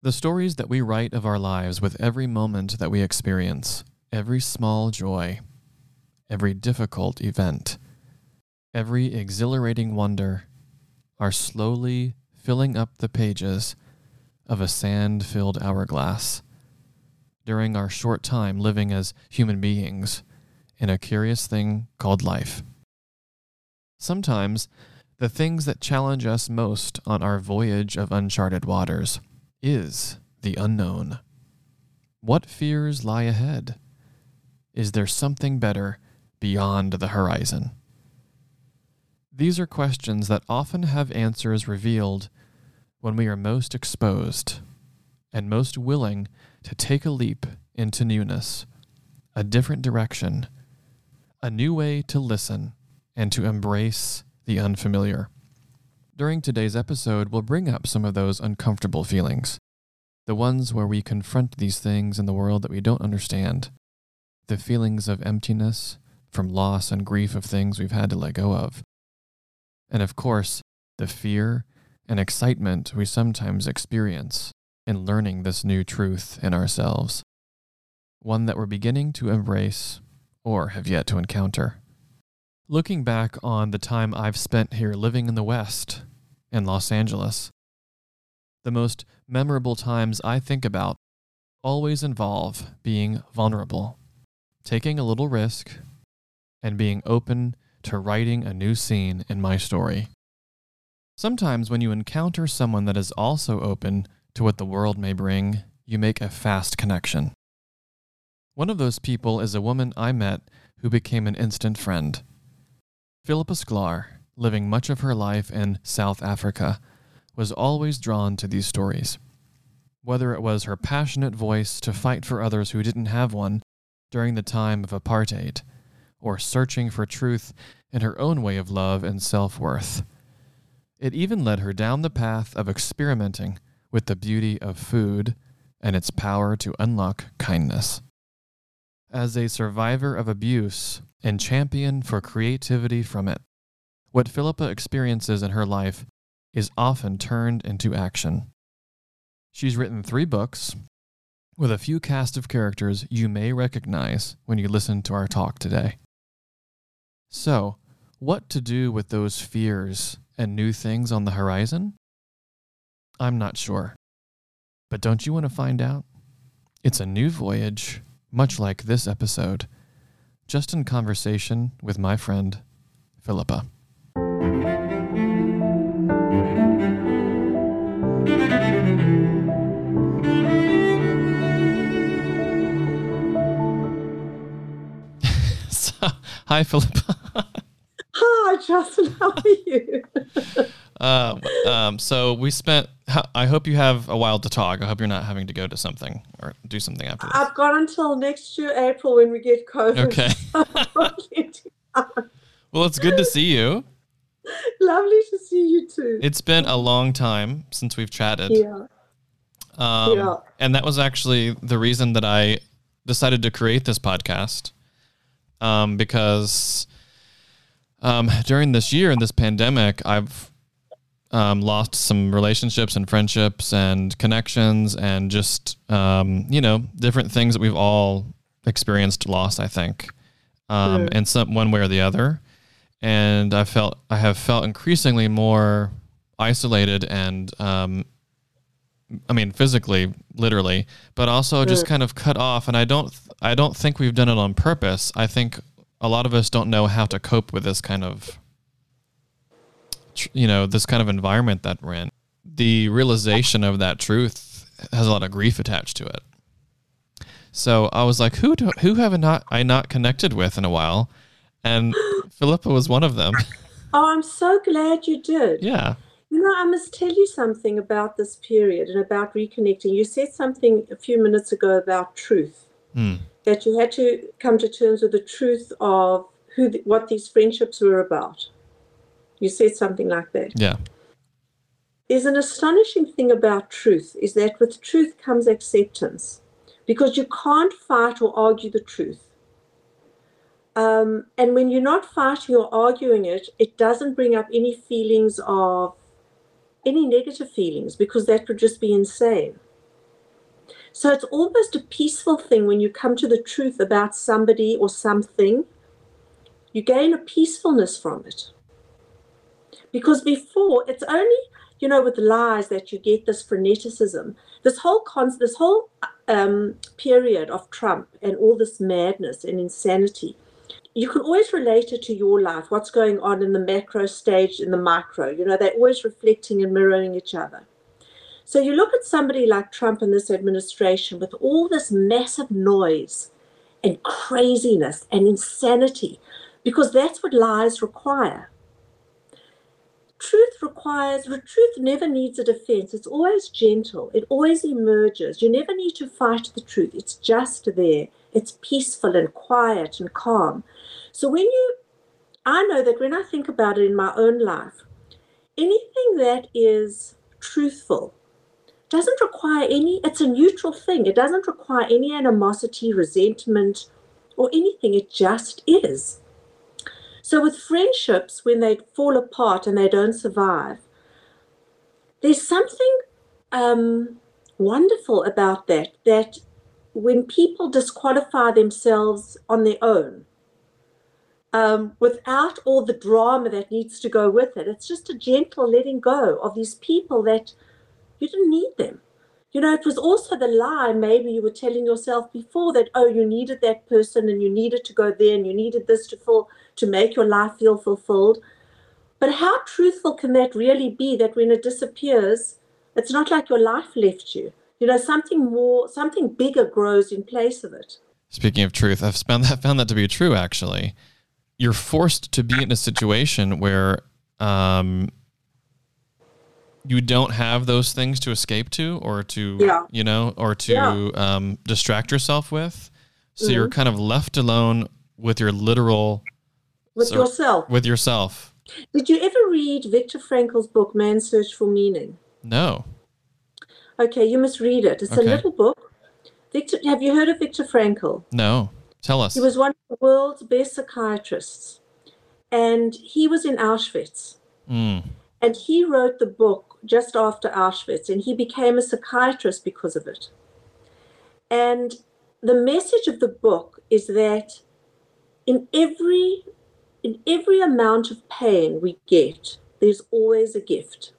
The stories that we write of our lives with every moment that we experience, every small joy, every difficult event, every exhilarating wonder, are slowly filling up the pages of a sand filled hourglass during our short time living as human beings in a curious thing called life. Sometimes, the things that challenge us most on our voyage of uncharted waters is the unknown. What fears lie ahead? Is there something better beyond the horizon? These are questions that often have answers revealed when we are most exposed and most willing to take a leap into newness, a different direction, a new way to listen and to embrace the unfamiliar. During today's episode, we'll bring up some of those uncomfortable feelings, the ones where we confront these things in the world that we don't understand, the feelings of emptiness from loss and grief of things we've had to let go of, and of course, the fear and excitement we sometimes experience in learning this new truth in ourselves, one that we're beginning to embrace or have yet to encounter. Looking back on the time I've spent here living in the West, in Los Angeles, the most memorable times I think about always involve being vulnerable, taking a little risk, and being open to writing a new scene in my story. Sometimes, when you encounter someone that is also open to what the world may bring, you make a fast connection. One of those people is a woman I met who became an instant friend. Philippa Sklar, living much of her life in South Africa, was always drawn to these stories. Whether it was her passionate voice to fight for others who didn't have one during the time of apartheid, or searching for truth in her own way of love and self worth. It even led her down the path of experimenting with the beauty of food and its power to unlock kindness. As a survivor of abuse and champion for creativity from it, what Philippa experiences in her life is often turned into action. She's written three books with a few cast of characters you may recognize when you listen to our talk today. So, what to do with those fears and new things on the horizon? I'm not sure. But don't you want to find out? It's a new voyage, much like this episode, just in conversation with my friend, Philippa. so, hi, Philippa. Hi, Justin. How are you? um, um, so we spent. I hope you have a while to talk. I hope you're not having to go to something or do something after this. I've got until next year, April, when we get COVID. Okay. well, it's good to see you. Lovely to see you too. It's been a long time since we've chatted. Yeah. Um, yeah. And that was actually the reason that I decided to create this podcast. Um, because um, during this year and this pandemic, I've um, lost some relationships and friendships and connections and just um, you know different things that we've all experienced loss. I think, um, mm. and some one way or the other. And I felt I have felt increasingly more isolated and um, I mean physically, literally, but also mm. just kind of cut off. And I don't I don't think we've done it on purpose. I think a lot of us don't know how to cope with this kind of you know this kind of environment that we're in the realization of that truth has a lot of grief attached to it. So i was like who do, who have I not i not connected with in a while? And philippa was one of them. Oh i'm so glad you did. Yeah. You know i must tell you something about this period and about reconnecting. You said something a few minutes ago about truth mm that you had to come to terms with the truth of who what these friendships were about. You said something like that. Yeah. There's an astonishing thing about truth is that with truth comes acceptance because you can't fight or argue the truth. Um, and when you're not fighting or arguing it, it doesn't bring up any feelings of any negative feelings because that would just be insane. So it's almost a peaceful thing when you come to the truth about somebody or something. You gain a peacefulness from it. Because before, it's only, you know, with lies that you get this freneticism. This whole con- this whole um, period of Trump and all this madness and insanity, you can always relate it to your life, what's going on in the macro stage, in the micro. You know, they're always reflecting and mirroring each other. So you look at somebody like Trump and this administration with all this massive noise and craziness and insanity, because that's what lies require. Truth requires, truth never needs a defense. It's always gentle. It always emerges. You never need to fight the truth. It's just there. It's peaceful and quiet and calm. So when you, I know that when I think about it in my own life, anything that is truthful doesn't require any, it's a neutral thing. It doesn't require any animosity, resentment, or anything. It just is. So with friendships, when they fall apart and they don't survive, there's something um, wonderful about that, that when people disqualify themselves on their own, um, without all the drama that needs to go with it, it's just a gentle letting go of these people that you didn't need them. You know, it was also the lie maybe you were telling yourself before that, oh, you needed that person and you needed to go there and you needed this to fill to make your life feel fulfilled. But how truthful can that really be that when it disappears, it's not like your life left you? You know, something more, something bigger grows in place of it. Speaking of truth, I've found that found that to be true. Actually, you're forced to be in a situation where um, you don't have those things to escape to or to yeah. you know or to yeah. um, distract yourself with so mm-hmm. you're kind of left alone with your literal with yourself. with yourself. Did you ever read viktor frankl's book man's search for meaning? No. Okay you must read it. It's okay. a little book. Victor have you heard of viktor frankl? No. Tell us. He was one of the world's best psychiatrists. And he was in auschwitz. Mm. and he wrote the book just after Auschwitz, and he became a psychiatrist because of it. And the message of the book is that in every in every amount of pain we get, there's always a gift.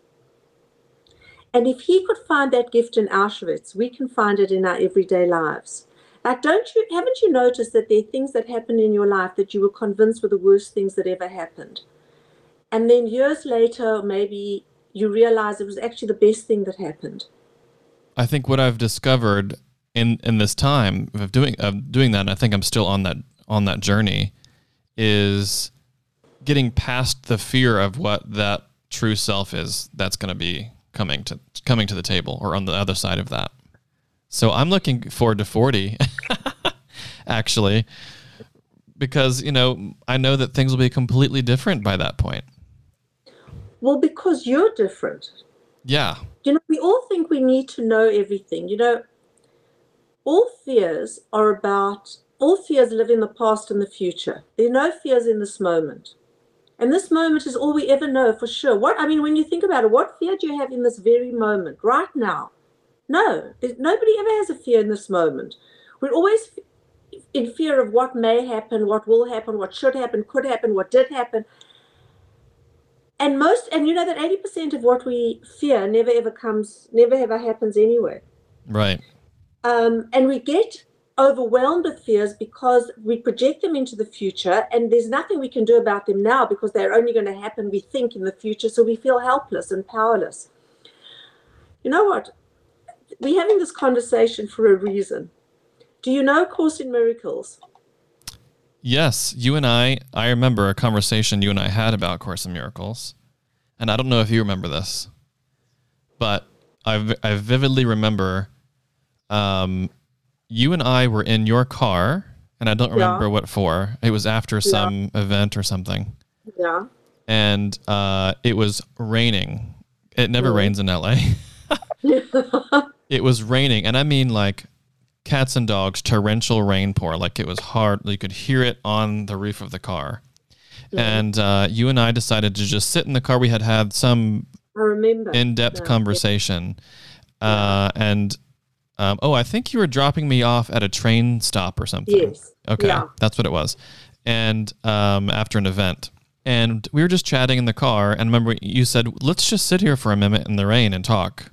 And if he could find that gift in Auschwitz, we can find it in our everyday lives. Like, don't you haven't you noticed that there are things that happen in your life that you were convinced were the worst things that ever happened? And then years later, maybe you realize it was actually the best thing that happened. I think what I've discovered in in this time of doing of doing that, and I think I'm still on that on that journey, is getting past the fear of what that true self is that's going to be coming to coming to the table or on the other side of that. So I'm looking forward to 40 actually because you know I know that things will be completely different by that point. Well, because you're different. Yeah. You know, we all think we need to know everything. You know, all fears are about, all fears live in the past and the future. There are no fears in this moment. And this moment is all we ever know for sure. What I mean, when you think about it, what fear do you have in this very moment, right now? No, nobody ever has a fear in this moment. We're always in fear of what may happen, what will happen, what should happen, could happen, what did happen and most and you know that 80% of what we fear never ever comes never ever happens anyway right um, and we get overwhelmed with fears because we project them into the future and there's nothing we can do about them now because they're only going to happen we think in the future. So we feel helpless and powerless. You know what? We're having this conversation for a reason. Do you know course in miracles? Yes, you and I, I remember a conversation you and I had about Course in Miracles. And I don't know if you remember this, but I, I vividly remember um, you and I were in your car, and I don't remember yeah. what for. It was after some yeah. event or something. Yeah. And uh, it was raining. It never rains in LA. it was raining, and I mean like cats and dogs torrential rain pour like it was hard you could hear it on the roof of the car and uh, you and i decided to just sit in the car we had had some in-depth conversation uh, and Um, oh, I think you were dropping me off at a train stop or something. Yes. Okay, Yeah. that's what it was. And um, after an event, and we were just chatting in the car. And remember, you said, "Let's just sit here for a minute in the rain and talk."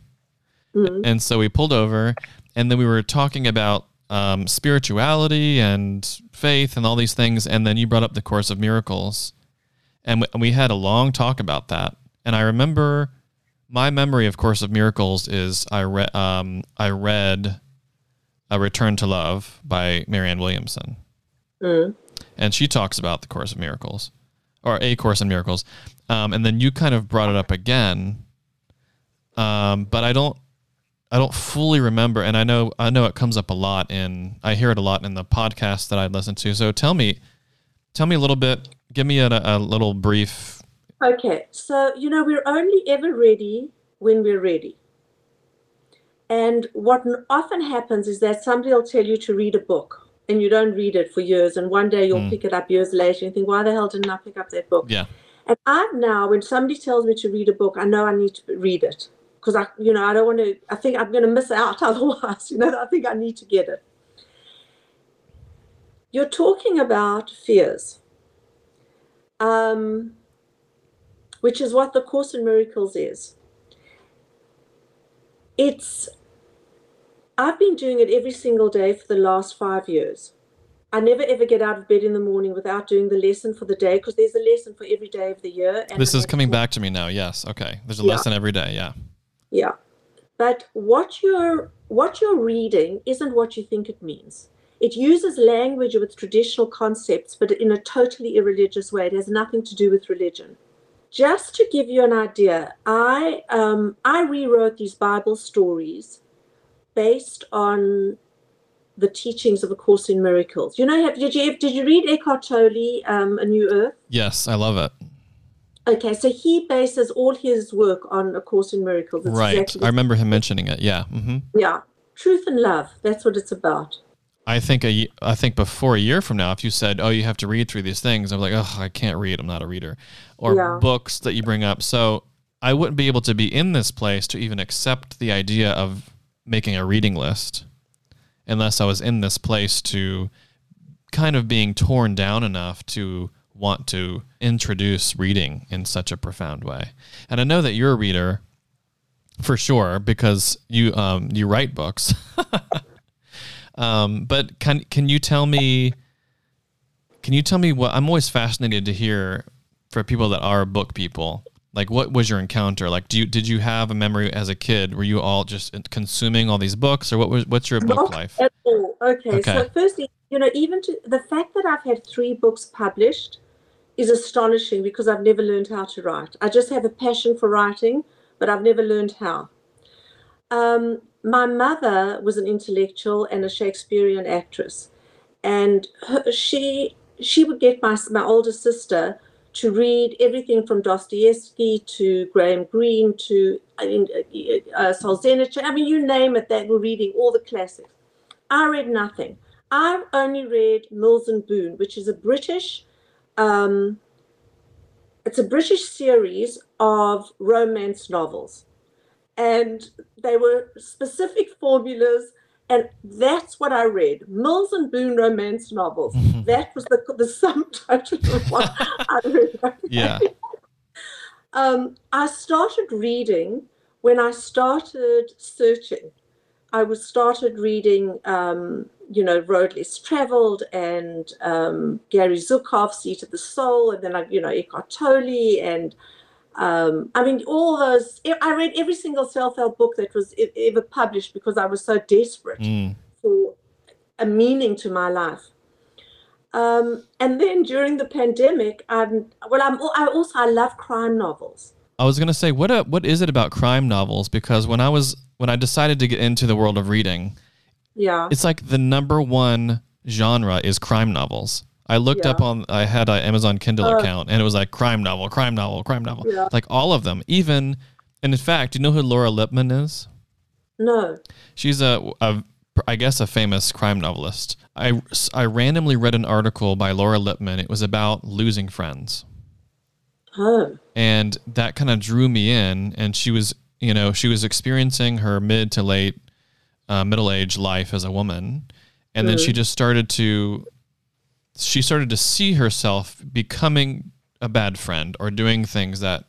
Mhm. And so we pulled over, and then we were talking about um, spirituality and faith and all these things. And then you brought up the Course of Miracles, and we, we had a long talk about that. And I remember my memory of Course of Miracles is I read um, I read A Return to Love by Marianne Williamson, Mm. and she talks about the Course of Miracles or A Course in Miracles, um, and then you kind of brought it up again, um, but I don't I don't fully remember, and I know I know it comes up a lot in I hear it a lot in the podcast that I listen to. So tell me, tell me a little bit, give me a, a little brief. Okay, so you know, we're only ever ready when we're ready. And what often happens is that somebody will tell you to read a book and you don't read it for years. And one day you'll Mm. pick it up years later and think, why the hell didn't I pick up that book? Yeah, And I now, when somebody tells me to read a book, I know I need to read it because I, you know, I don't want to. I think I'm going to miss out otherwise. You know, I think I need to get it. You're talking about fears, um, which is what the Course in Miracles is. It's. I've been doing it every single day for the last five years. I never ever get out of bed in the morning without doing the lesson for the day because there's a lesson for every day of the year. and this is coming back to me now. Yes, okay. There's a Yeah. lesson every day. Yeah, Yeah. But what you're what you're reading isn't what you think it means. It uses language with traditional concepts, but in a totally irreligious way. It has nothing to do with religion. Just to give you an idea, I um, I rewrote these Bible stories based on the teachings of A Course in Miracles. You know, have, did you did you read Eckhart Tolle, um, A New Earth? yes, I love it. Okay, so he bases all his work on A Course in Miracles. It's right, exactly I remember him mentioning it. Yeah. hmm Yeah. Truth and love. That's what it's about. I think a, I think before a year from now, if you said, "Oh, you have to read through these things," I'm like, "Oh, I can't read. I'm not a reader." Or Yeah. books that you bring up. So I wouldn't be able to be in this place to even accept the idea of making a reading list unless I was in this place to kind of being torn down enough to want to introduce reading in such a profound way. And I know that you're a reader for sure because you um, you write books. um, but can can you tell me? Can you tell me what I'm always fascinated to hear for people that are book people. Like, what was your encounter? Like, do you did you have a memory as a kid? Were you all just consuming all these books, or what was what's your book Not life? at all. Okay. Okay. So firstly, you know, even to the fact that I've had three books published is astonishing because I've never learned how to write. I just have a passion for writing, but I've never learned how. Um, my mother was an intellectual and a Shakespearean actress, and her, she she would get my my older sister to read everything from Dostoevsky to Graham Greene to I mean, uh, uh, Solzhenitsyn. I mean, you name it, they were reading all the classics. I read nothing. I've only read Mills and Boon, which is a British, um, it's a British series of romance novels, and they were specific formulas, and that's what I read. Mills and Boon romance novels. That was the the sum total of what I read. Yeah. Um, I started reading when I started searching. I was started reading, um, you know, Road Less Traveled and um, Gary Zukav, Seat of the Soul, and then I, you know, Eckhart Tolle, and um, I mean, all those. I read every single self-help book that was ever published because I was so desperate Mm. for a meaning to my life. Um, and then during the pandemic, I'm well. I'm. I also I love crime novels. I was gonna say, what a, what is it about crime novels? Because when I was when I decided to get into the world of reading, Yeah. it's like the number one genre is crime novels. I looked Yeah. up on I had an Amazon Kindle Uh. account and it was like crime novel, crime novel, crime novel. Yeah. Like all of them. Even and in fact, do you know who Laura Lippman is? No. She's a, a I guess a famous crime novelist. I I randomly read an article by Laura Lippman. It was about losing friends. Oh. and that kind of drew me in and she was you know she was experiencing her mid to late uh, middle age life as a woman, and then she just started to she started to see herself becoming a bad friend or doing things that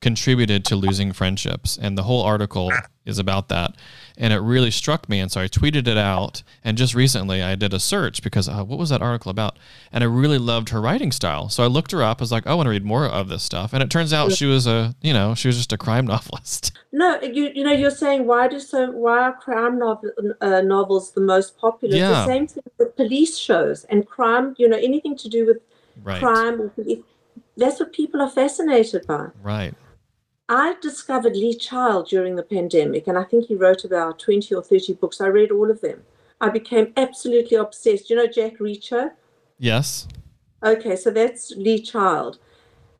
contributed to losing friendships. And the whole article is about that. And it really struck me. And so I tweeted it out. And just recently I did a search because uh, what was that article about? And I really loved her writing style. So I looked her up. I was like, I want to read more of this stuff. And it turns out she was a, you know, she was just a crime novelist. No, you you know you're saying why do so why are crime novel, uh, novels the most popular? It's Yeah. the same thing with police shows and crime. You know anything to do with Right. crime or police. That's what people are fascinated by. Right. I discovered Lee Child during the pandemic, and I think he wrote about 20 or 30 books. I read all of them. I became absolutely obsessed. You know Jack Reacher? Yes. Okay, so that's Lee Child.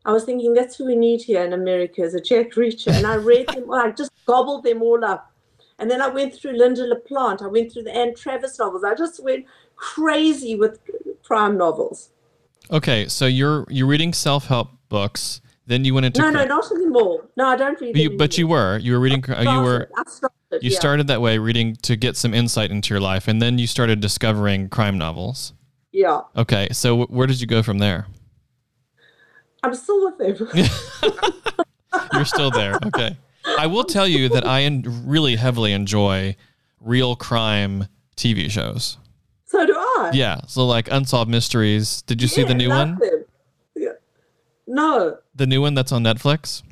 I was thinking that's who we need here in America is a Jack Reacher. And I read them, I just gobbled them all up. And then I went through Lynda La Plante. I went through the Anna Travis novels. I just went crazy with crime novels. Okay. So you're you're reading self help books. Then you went into No, no, not anymore. No, I don't read you, but you were you were reading cri- you were I started, You yeah. started that way, reading to get some insight into your life, and then you started discovering crime novels. Yeah. Okay, so wh- where did you go from there? I'm still with them. You're still there. Okay. I will tell you that I really heavily enjoy real crime TV shows. so do I. Yeah, so like Unsolved Mysteries. Did you see the new one? them. No. The new one that's on Netflix?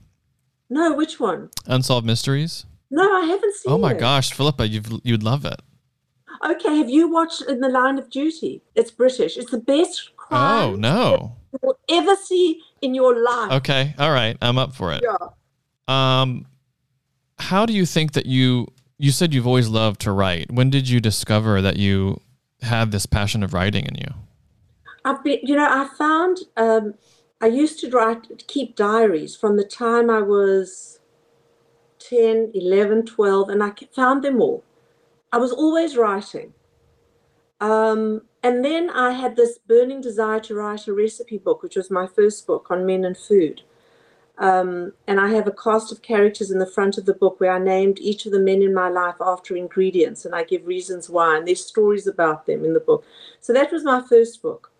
No, which one? Unsolved Mysteries? No, I haven't seen Oh my it. gosh, Philippa, you've, you'd love it. Okay, have you watched In the Line of Duty? It's British. It's the best crime Oh, no. you will ever see in your life. Okay, all right, I'm up for it. Yeah. Um, how do you think that you you said you've always loved to write? When did you discover that you had this passion of writing in you? I've been, you know, I found um, I used to write, keep diaries from the time I was 10, 11, 12, and I found them all. I was always writing. Um, and then I had this burning desire to write a recipe book, which was my first book on men and food. Um, and I have a cast of characters in the front of the book where I named each of the men in my life after ingredients and I give reasons why, and there's stories about them in the book. So that was my first book.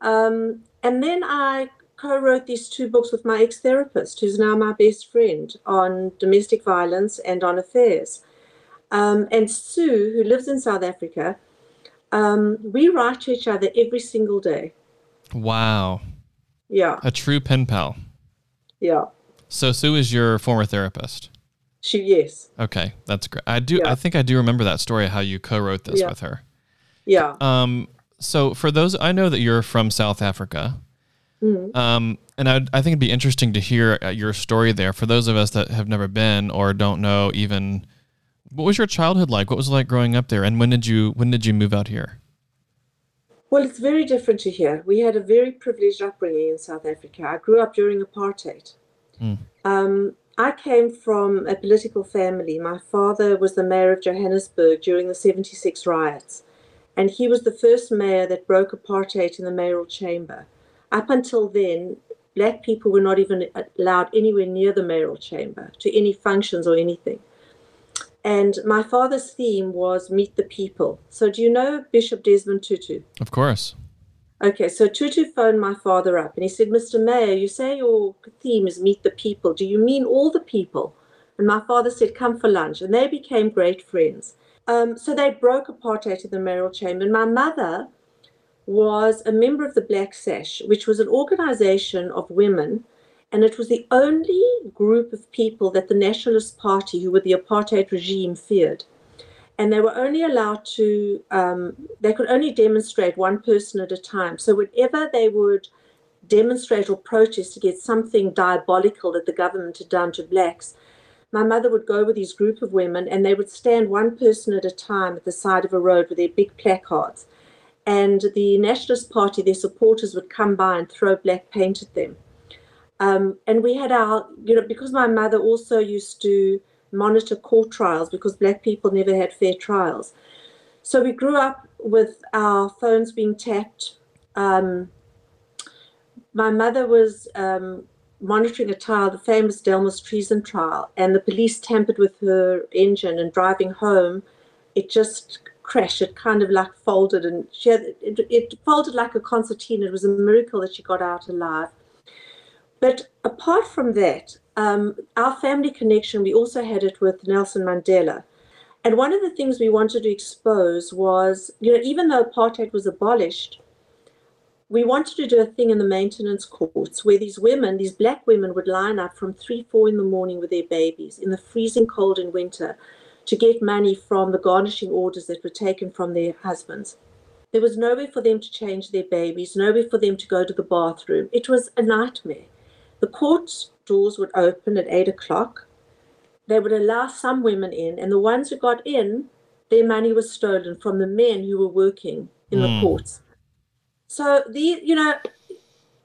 Um, and then I co wrote these two books with my ex therapist, who's now my best friend, on domestic violence and on affairs. Um, and Sue, who lives in South Africa, um, we write to each other every single day. Wow, Yeah, a true pen pal. yeah. So Sue is your former therapist. She, yes, Okay, that's great. I do. Yeah. I think I do remember that story. How you co-wrote this Yeah. with her. yeah. Um. So for those, I know that you're from South Africa. Mhm. Um, and I, I think it'd be interesting to hear uh, your story there. For those of us that have never been or don't know, even what was your childhood like? What was it like growing up there? And when did you when did you move out here? Well, it's very different to here. We had a very privileged upbringing in South Africa. I grew up during apartheid. Mm. Um, I came from a political family. My father was the mayor of Johannesburg during the 76 riots, and he was the first mayor that broke apartheid in the mayoral chamber. Up until then, black people were not even allowed anywhere near the mayoral chamber to any functions or anything. And my father's theme was Meet the People. So, do you know Bishop Desmond Tutu? Of course. Okay, so Tutu phoned my father up and he said, Mr. Mayor, you say your theme is meet the people. Do you mean all the people? And my father said, come for lunch. And they became great friends. Um, so they broke apartheid in the mayoral chamber. And my mother was a member of the Black Sash, which was an organization of women. And it was the only group of people that the Nationalist Party, who were the apartheid regime, feared and they were only allowed to um, they could only demonstrate one person at a time so whenever they would demonstrate or protest against something diabolical that the government had done to blacks my mother would go with these group of women and they would stand one person at a time at the side of a road with their big placards and the nationalist party their supporters would come by and throw black paint at them um, and we had our you know because my mother also used to monitor court trials because black people never had fair trials. So we grew up with our phones being tapped. Um, my mother was um, monitoring a trial, the famous Delmas treason trial, and the police tampered with her engine and driving home. it just crashed. It kind of like folded, and she had it, it folded like a concertina. It was a miracle that she got out alive. But apart from that, um, our family connection, we also had it with Nelson Mandela. And one of the things we wanted to expose was, you know, even though apartheid was abolished, we wanted to do a thing in the maintenance courts where these women, these black women, would line up from three, four in the morning with their babies in the freezing cold in winter to get money from the garnishing orders that were taken from their husbands. There was nowhere for them to change their babies, nowhere for them to go to the bathroom. It was a nightmare. The court doors would open at eight o'clock. They would allow some women in, and the ones who got in, their money was stolen from the men who were working in mm. the hmm. courts. So the you know,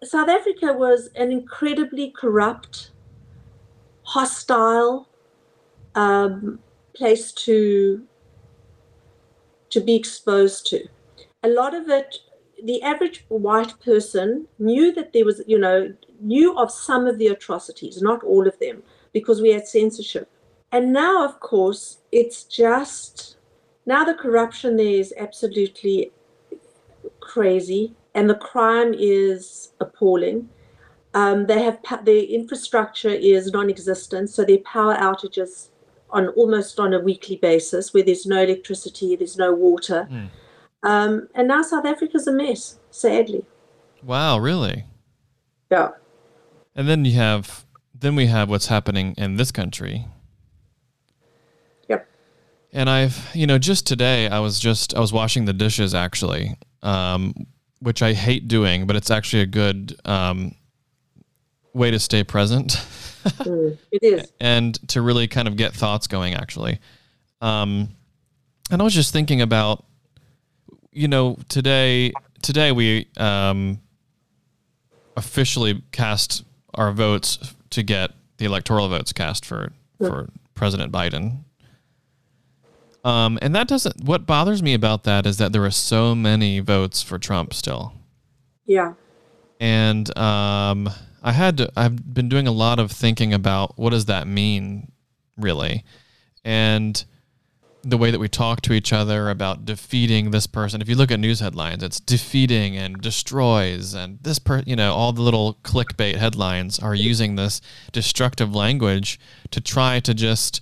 South Africa was an incredibly corrupt, hostile um, place to to be exposed to. A lot of it, the average white person knew that there was, you know, knew of some of the atrocities, not all of them, because we had censorship. And now, of course, it's just now the corruption there is absolutely crazy, and the crime is appalling. Um, they have their infrastructure is non-existent, so their power outages on almost on a weekly basis, where there's no electricity, there's no water, mm. um, and now South Africa's a mess, sadly. Wow, really? Yeah. And then you have then we have what's happening in this country. Yep. And I've you know just today I was just I was washing the dishes actually, um, which I hate doing, but it's actually a good um, way to stay present. mm, it is. and to really kind of get thoughts going actually. Um, and I was just thinking about, you know, today today we um, officially cast our votes to get the electoral votes cast for for President Biden. Um, and that doesn't. What bothers me about that is that there are so many votes for Trump still. Yeah. And um, I had to. I've been doing a lot of thinking about what does that mean, really, and the way that we talk to each other about defeating this person. If you look at news headlines, it's defeating and destroys, and this per, you know, all the little clickbait headlines are using this destructive language to try to just,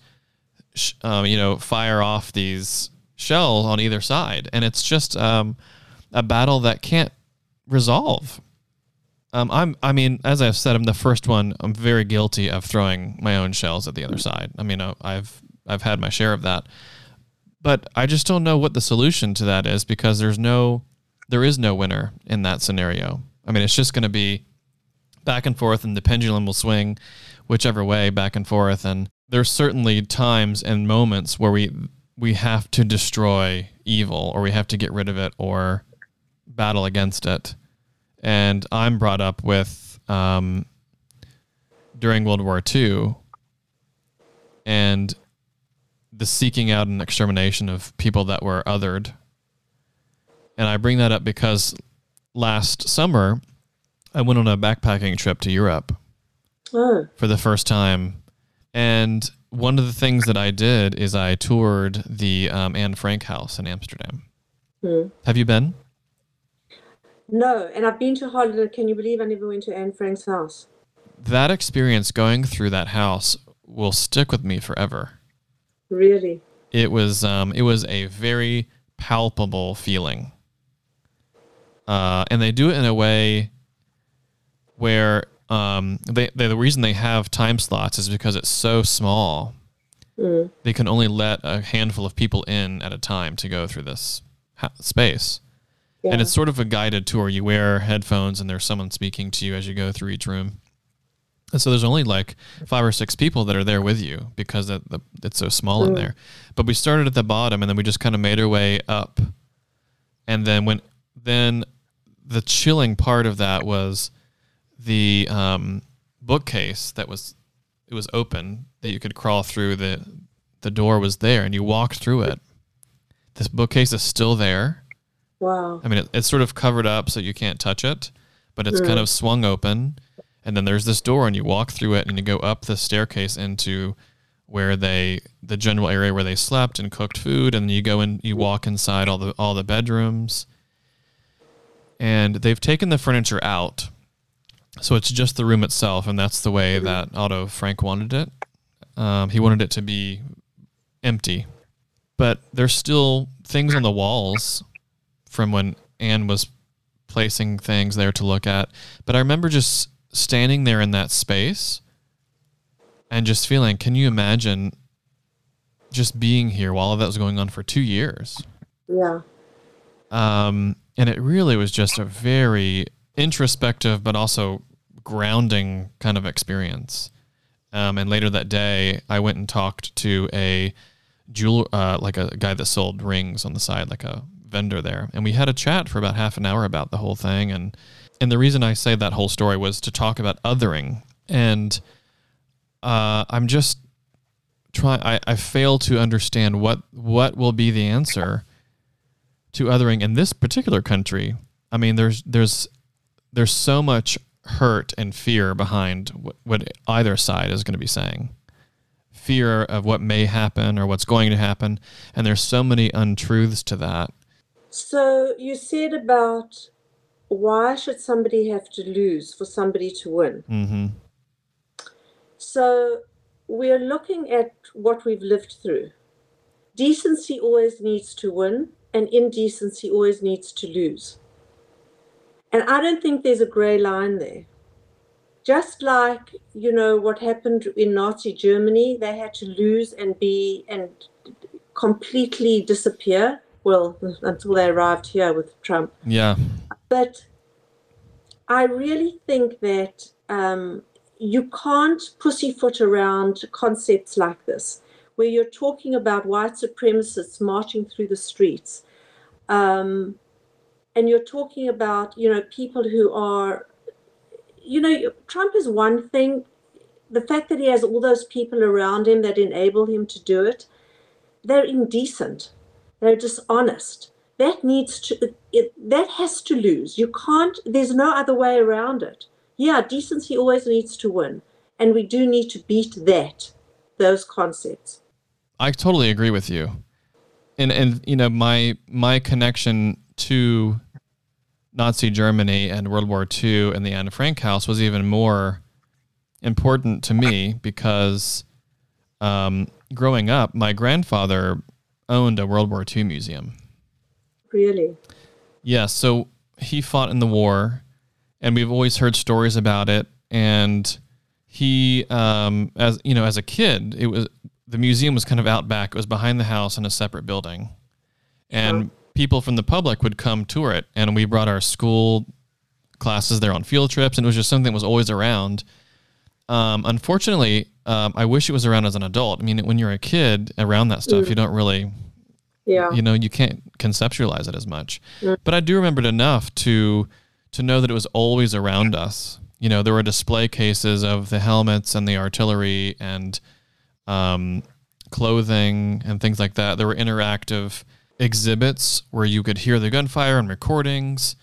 um, you know, fire off these shells on either side, and it's just um, a battle that can't resolve. Um, I'm, I mean, as I've said, I'm the first one. I'm very guilty of throwing my own shells at the other side. I mean, uh, I've, I've had my share of that but I just don't know what the solution to that is because there's no, there is no winner in that scenario. I mean, it's just going to be back and forth, and the pendulum will swing whichever way back and forth. And there's certainly times and moments where we we have to destroy evil, or we have to get rid of it, or battle against it. And I'm brought up with um, during World War II, and the seeking out and extermination of people that were othered. And I bring that up because last summer I went on a backpacking trip to Europe oh. for the first time. And one of the things that I did is I toured the um, Anne Frank house in Amsterdam. Hmm. Have you been? No, and I've been to Holland. Can you believe I never went to Anne Frank's house? That experience going through that house will stick with me forever. Really? It was um, it was a very palpable feeling. Uh, and they do it in a way where um, they, they, the reason they have time slots is because it's so small. Mm. They can only let a handful of people in at a time to go through this ha- space. Yeah. And it's sort of a guided tour. You wear headphones and there's someone speaking to you as you go through each room. And so there's only like five or six people that are there with you because the, the, it's so small in there. But we started at the bottom and then we just kind of made our way up. And then when then the chilling part of that was the um, bookcase that was it was open that you could crawl through the the door was there and you walked through it. This bookcase is still there. Wow. I mean, it, it's sort of covered up so you can't touch it, but it's kind of swung open and then there's this door and you walk through it and you go up the staircase into where they the general area where they slept and cooked food, and you go and you walk inside all the all the bedrooms, and they've taken the furniture out, so it's just the room itself, and that's the way that Otto Frank wanted it. Um, he wanted it to be empty, but there's still things on the walls from when Anne was placing things there to look at. But I remember just standing there in that space and just feeling, can you imagine just being here while all of that was going on for two years? Yeah. Um, and it really was just a very introspective, but also grounding kind of experience. Um, and later that day, I went and talked to a jewel, uh, like a guy that sold rings on the side, like a vendor there, and we had a chat for about half an hour about the whole thing. And and the reason I say that whole story was to talk about othering and uh, I'm just trying. I, I fail to understand what what will be the answer to othering in this particular country. I mean, there's there's there's so much hurt and fear behind what, what either side is going to be saying. Fear of what may happen or what's going to happen, and there's so many untruths to that. So you said about why should somebody have to lose for somebody to win? Mm-hmm. So we're looking at what we've lived through. Decency always needs to win, and indecency always needs to lose. And I don't think there's a gray line there. Just like, you know, what happened in Nazi Germany, they had to lose and be and completely disappear. Well, until they arrived here with Trump. Yeah. But I really think that um, you can't pussyfoot around concepts like this, where you're talking about white supremacists marching through the streets, um, and you're talking about you know people who are, you know, Trump is one thing. The fact that he has all those people around him that enable him to do it, they're indecent, they're dishonest. That needs to, it, that has to lose. You can't. There's no other way around it yeah, decency always needs to win. And we do need to beat that, those concepts. I totally agree with you. And and you know, my my connection to Nazi Germany and World War II and the Anne Frank house was even more important to me because um, growing up, my grandfather owned a World War II museum. Really? Yes. Yeah, so he fought in the war and we've always heard stories about it. And he, um, as you know, as a kid, it was the museum was kind of out back. It was behind the house in a separate building, and people from the public would come tour it. And we brought our school classes there on field trips, and it was just something that was always around. Um, unfortunately, um, I wish it was around as an adult. I mean, when you're a kid around that stuff, mm. you don't really, yeah, you know, you can't conceptualize it as much. Mm. But I do remember it enough to to know that it was always around us. You know, there were display cases of the helmets and the artillery and um, clothing and things like that. There were interactive exhibits where you could hear the gunfire and recordings.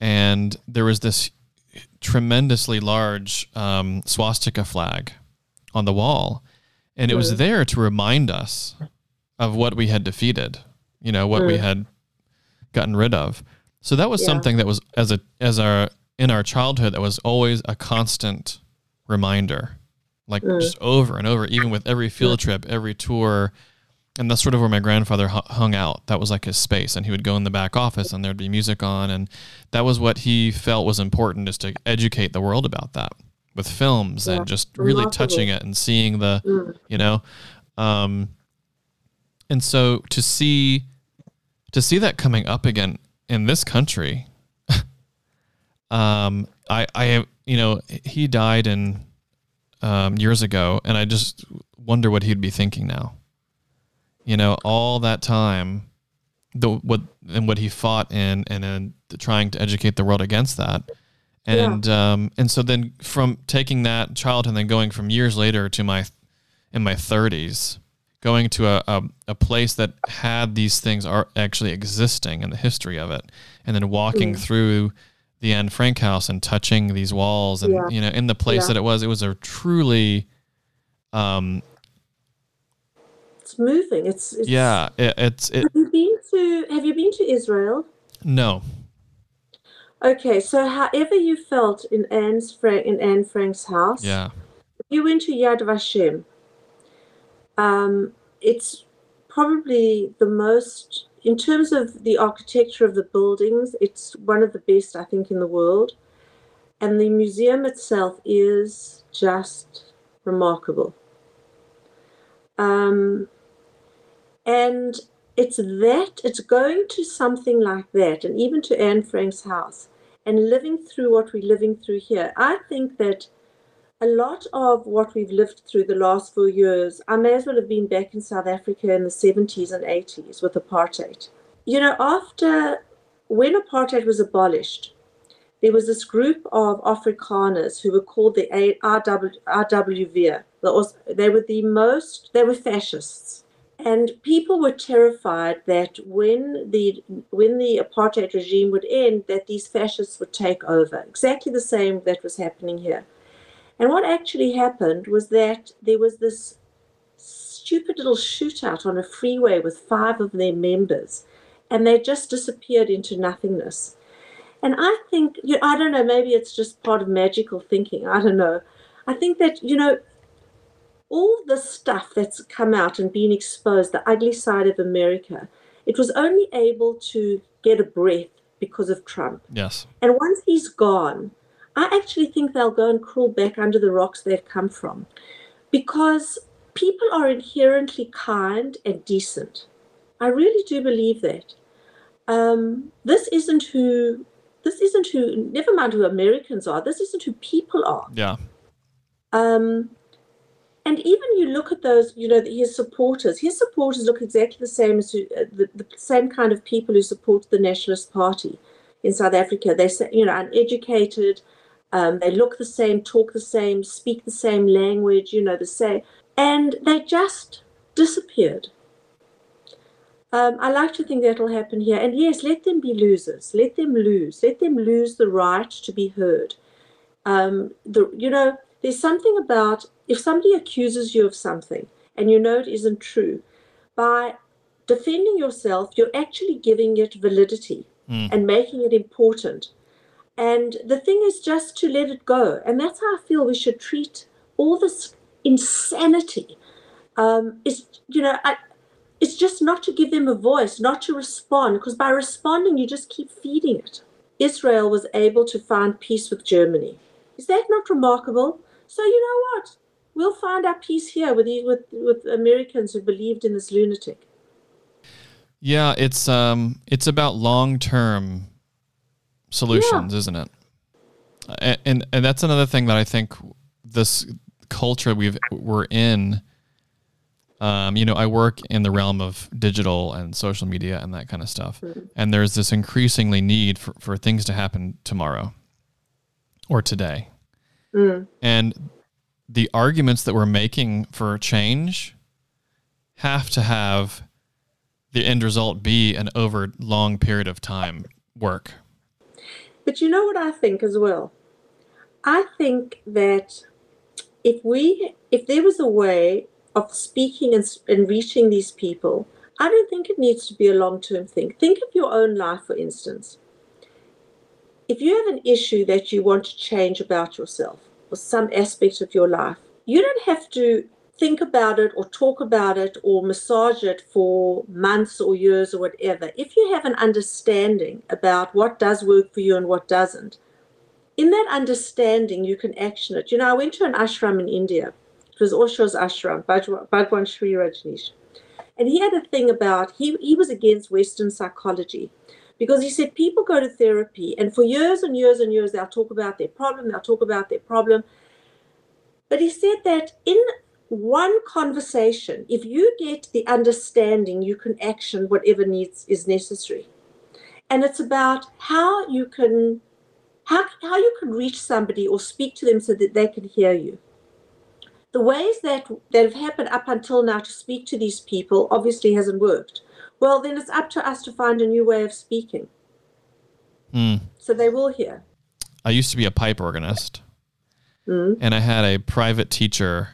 And there was this tremendously large um, swastika flag on the wall. And it was there to remind us of what we had defeated, you know, what we had gotten rid of. So that was yeah. something that was as a as our in our childhood that was always a constant reminder, like mm. just over and over, even with every field trip, every tour. And that's sort of where my grandfather hung out. That was like his space, and he would go in the back office, and there'd be music on, and that was what he felt was important, is to educate the world about that with films yeah. and just really Remarkable. touching it and seeing the, mm. you know, um, and so to see to see that coming up again in this country, um, I, I you know, he died in um, years ago, and I just wonder what he'd be thinking now. You know, all that time, the what and what he fought in, and in trying to educate the world against that, and yeah. um, and so then from taking that childhood, and then going from years later to my in my thirties, going to a, a, a, place that had these things are actually existing in the history of it and then walking mm. through the Anne Frank house and touching these walls and yeah. you know in the place yeah. that it was it was a truly um it's moving. It's, it's Yeah, it, it's it. Have you been to Have you been to Israel? No. Okay, so however you felt in Anne's Frank in Anne Frank's house, Yeah. you went to Yad Vashem. Um, it's probably the most, in terms of the architecture of the buildings, it's one of the best I think in the world, and the museum itself is just remarkable. Um, and it's that it's going to something like that, and even to Anne Frank's house, and living through what we're living through here. I think that a lot of what we've lived through the last four years, I may as well have been back in South Africa in the 70s and 80s with apartheid. You know, after when apartheid was abolished, there was this group of Afrikaners who were called the RW, RWV. They were the most, they were fascists. And people were terrified that when the when the apartheid regime would end, that these fascists would take over. Exactly the same that was happening here. And what actually happened was that there was this stupid little shootout on a freeway with five of their members, and they just disappeared into nothingness. And I think, you know, I don't know, maybe it's just part of magical thinking. I don't know. I think that, you know, all the stuff that's come out and been exposed, the ugly side of America, it was only able to get a breath because of Trump. Yes. And once he's gone, I actually think they'll go and crawl back under the rocks they've come from because people are inherently kind and decent. I really do believe that. Um, this isn't who this isn't who never mind who Americans are. This isn't who people are. Yeah. Um, and even you look at those, you know, his supporters. His supporters look exactly the same as uh, the, the same kind of people who support the Nationalist Party in South Africa. They say, you know, uneducated. Um, they look the same, talk the same, speak the same language. You know, the same, and they just disappeared. Um, I like to think that'll happen here. And yes, let them be losers. Let them lose. Let them lose the right to be heard. Um, the you know, there's something about if somebody accuses you of something and you know it isn't true, by defending yourself, you're actually giving it validity Mm. and making it important. And the thing is just to let it go. And that's how I feel we should treat all this insanity. Um, is you know, I, it's just not to give them a voice, not to respond, because by responding, you just keep feeding it. Israel was able to find peace with Germany. Is that not remarkable? So you know what? We'll find our peace here with with with Americans who believed in this lunatic. Yeah, it's um it's about long-term solutions, isn't it? A- And and that's another thing that I think this culture we've we're in um, you know, I work in the realm of digital and social media and that kind of stuff. And there's this increasingly need for, for things to happen tomorrow or today. Mm. And the arguments that we're making for change have to have the end result be an over long period of time work. But you know what I think as well? I think that if we if there was a way of speaking and, and reaching these people, I don't think it needs to be a long-term thing. Think of your own life, for instance. If you have an issue that you want to change about yourself or some aspect of your life, you don't have to think about it or talk about it or massage it for months or years or whatever. If you have an understanding about what does work for you and what doesn't, in that understanding, you can action it. You know, I went to an ashram in India. It was Osho's ashram, Bhagwan Shree Rajneesh. And he had a thing about, he, he was against Western psychology because he said people go to therapy and for years and years and years they'll talk about their problem, they'll talk about their problem. But he said that in one conversation, if you get the understanding, you can action whatever needs is necessary. And it's about how you can how, how you can reach somebody or speak to them so that they can hear you. The ways that, that have happened up until now to speak to these people obviously hasn't worked. Well, then it's up to us to find a new way of speaking. Hmm. So they will hear. I used to be a pipe organist, Mm. and I had a private teacher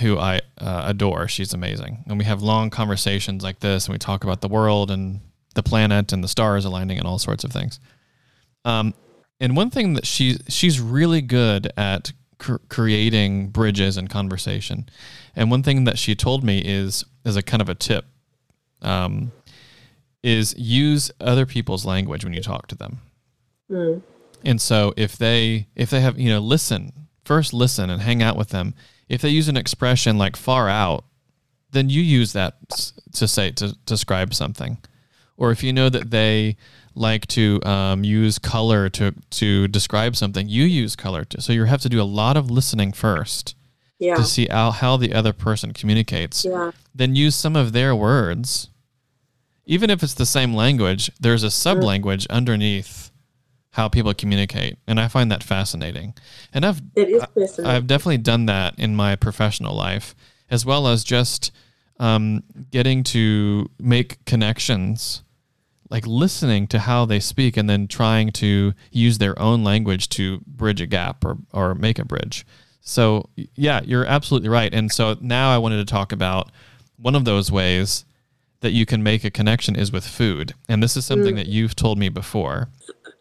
who I uh, adore. She's amazing, and we have long conversations like this, and we talk about the world and the planet and the stars aligning and all sorts of things. Um, and one thing that she she's really good at cr- creating bridges and conversation. And one thing that she told me is as a kind of a tip, um, is use other people's language when you talk to them. Mm. And so if they if they have you know listen first listen and hang out with them. If they use an expression like far out, then you use that to say to describe something. Or if you know that they like to um, use color to to describe something, you use color to. So you have to do a lot of listening first Yeah. to see how, how the other person communicates. Yeah. Then use some of their words. Even if it's the same language, there's a sub language underneath how people communicate, and I find that fascinating. And I've It is fascinating. I've definitely done that in my professional life, as well as just um, getting to make connections, like listening to how they speak and then trying to use their own language to bridge a gap or, or make a bridge. So, yeah, you're absolutely right. And so now I wanted to talk about one of those ways that you can make a connection is with food. And this is something that you've told me before.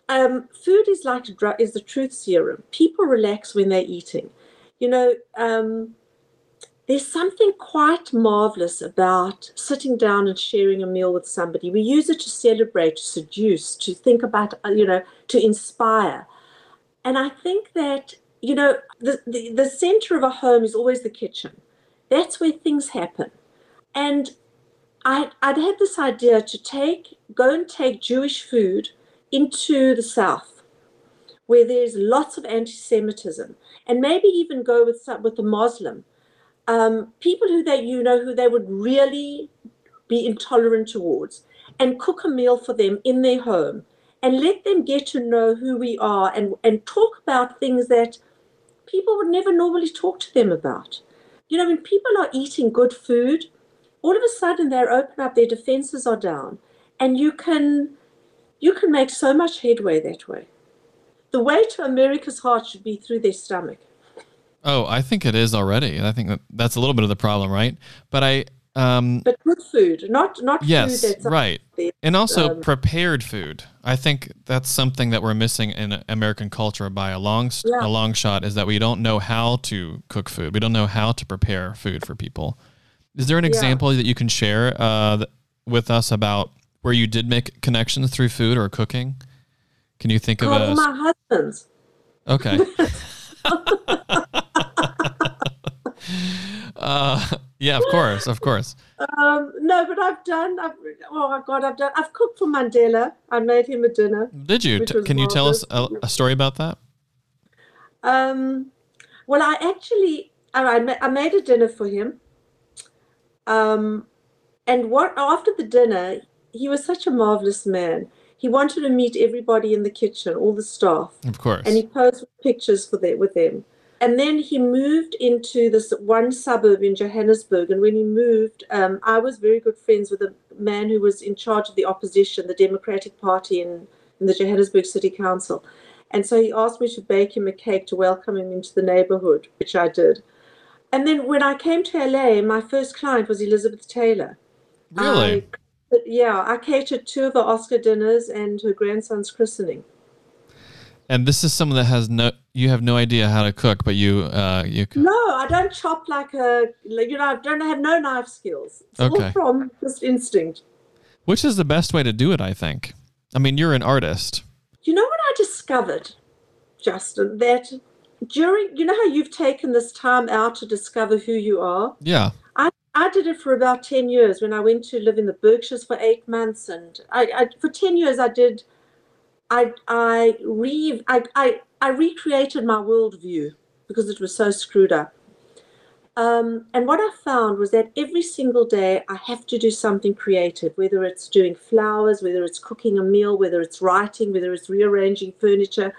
um, food is like a drug, is the truth serum. People relax when they're eating. You know, um, there's something quite marvelous about sitting down and sharing a meal with somebody. We use it to celebrate, to seduce, to think about, uh, you know, to inspire. And I think that, you know, the, the, the center of a home is always the kitchen. That's where things happen. And I, I'd had this idea to take, go and take Jewish food into the South, where there's lots of anti-Semitism, and maybe even go with with the Muslim um, people who they you know who they would really be intolerant towards, and cook a meal for them in their home, and let them get to know who we are, and and talk about things that people would never normally talk to them about. You know, when people are eating good food, all of a sudden they're open up, their defenses are down, and you can you can make so much headway that way. The way to America's heart should be through their stomach. Oh, I think it is already. I think that that's a little bit of the problem, right? But I, um, But good food, not not yes, food that's right. And also um, prepared food. I think that's something that we're missing in American culture by a long Yeah. a long shot is that we don't know how to cook food. We don't know how to prepare food for people. Is there an Yeah. example that you can share uh, with us about where you did make connections through food or cooking? Can you think of Oh, a my husband's. Okay. uh, yeah, of course, of course. Um, no, but I've done. I've, oh my God, I've done. I've cooked for Mandela. I made him a dinner. Did you? T- can you tell us a, a story about that? Um, well, I actually, I I made a dinner for him. Um, and what after the dinner, he was such a marvelous man. He wanted to meet everybody in the kitchen, all the staff. Of course. and he posed pictures for them with them. And then he moved into this one suburb in Johannesburg. And when he moved, um, I was very good friends with a man who was in charge of the opposition, the Democratic Party in, in the Johannesburg City Council. And so he asked me to bake him a cake to welcome him into the neighborhood, which I did. And then when I came to LA, my first client was Elizabeth Taylor. really? I, yeah, I catered two of her Oscar dinners and her grandson's christening. and this is someone that has no you have no idea how to cook, but you uh you c- No, I don't chop like a, you know, I don't have no knife skills. It's Okay. all from just instinct. which is the best way to do it, I think. I mean, you're an artist. You know what I discovered, Justin? That during, you know how you've taken this time out to discover who you are? Yeah. I, I did it for about 10 years when I went to live in the Berkshires for eight months. And I, I for 10 years, I did, I, I, re, I, I, I recreated my worldview because it was so screwed up. Um, and what I found was that every single day I have to do something creative, whether it's doing flowers, whether it's cooking a meal, whether it's writing, whether it's rearranging furniture.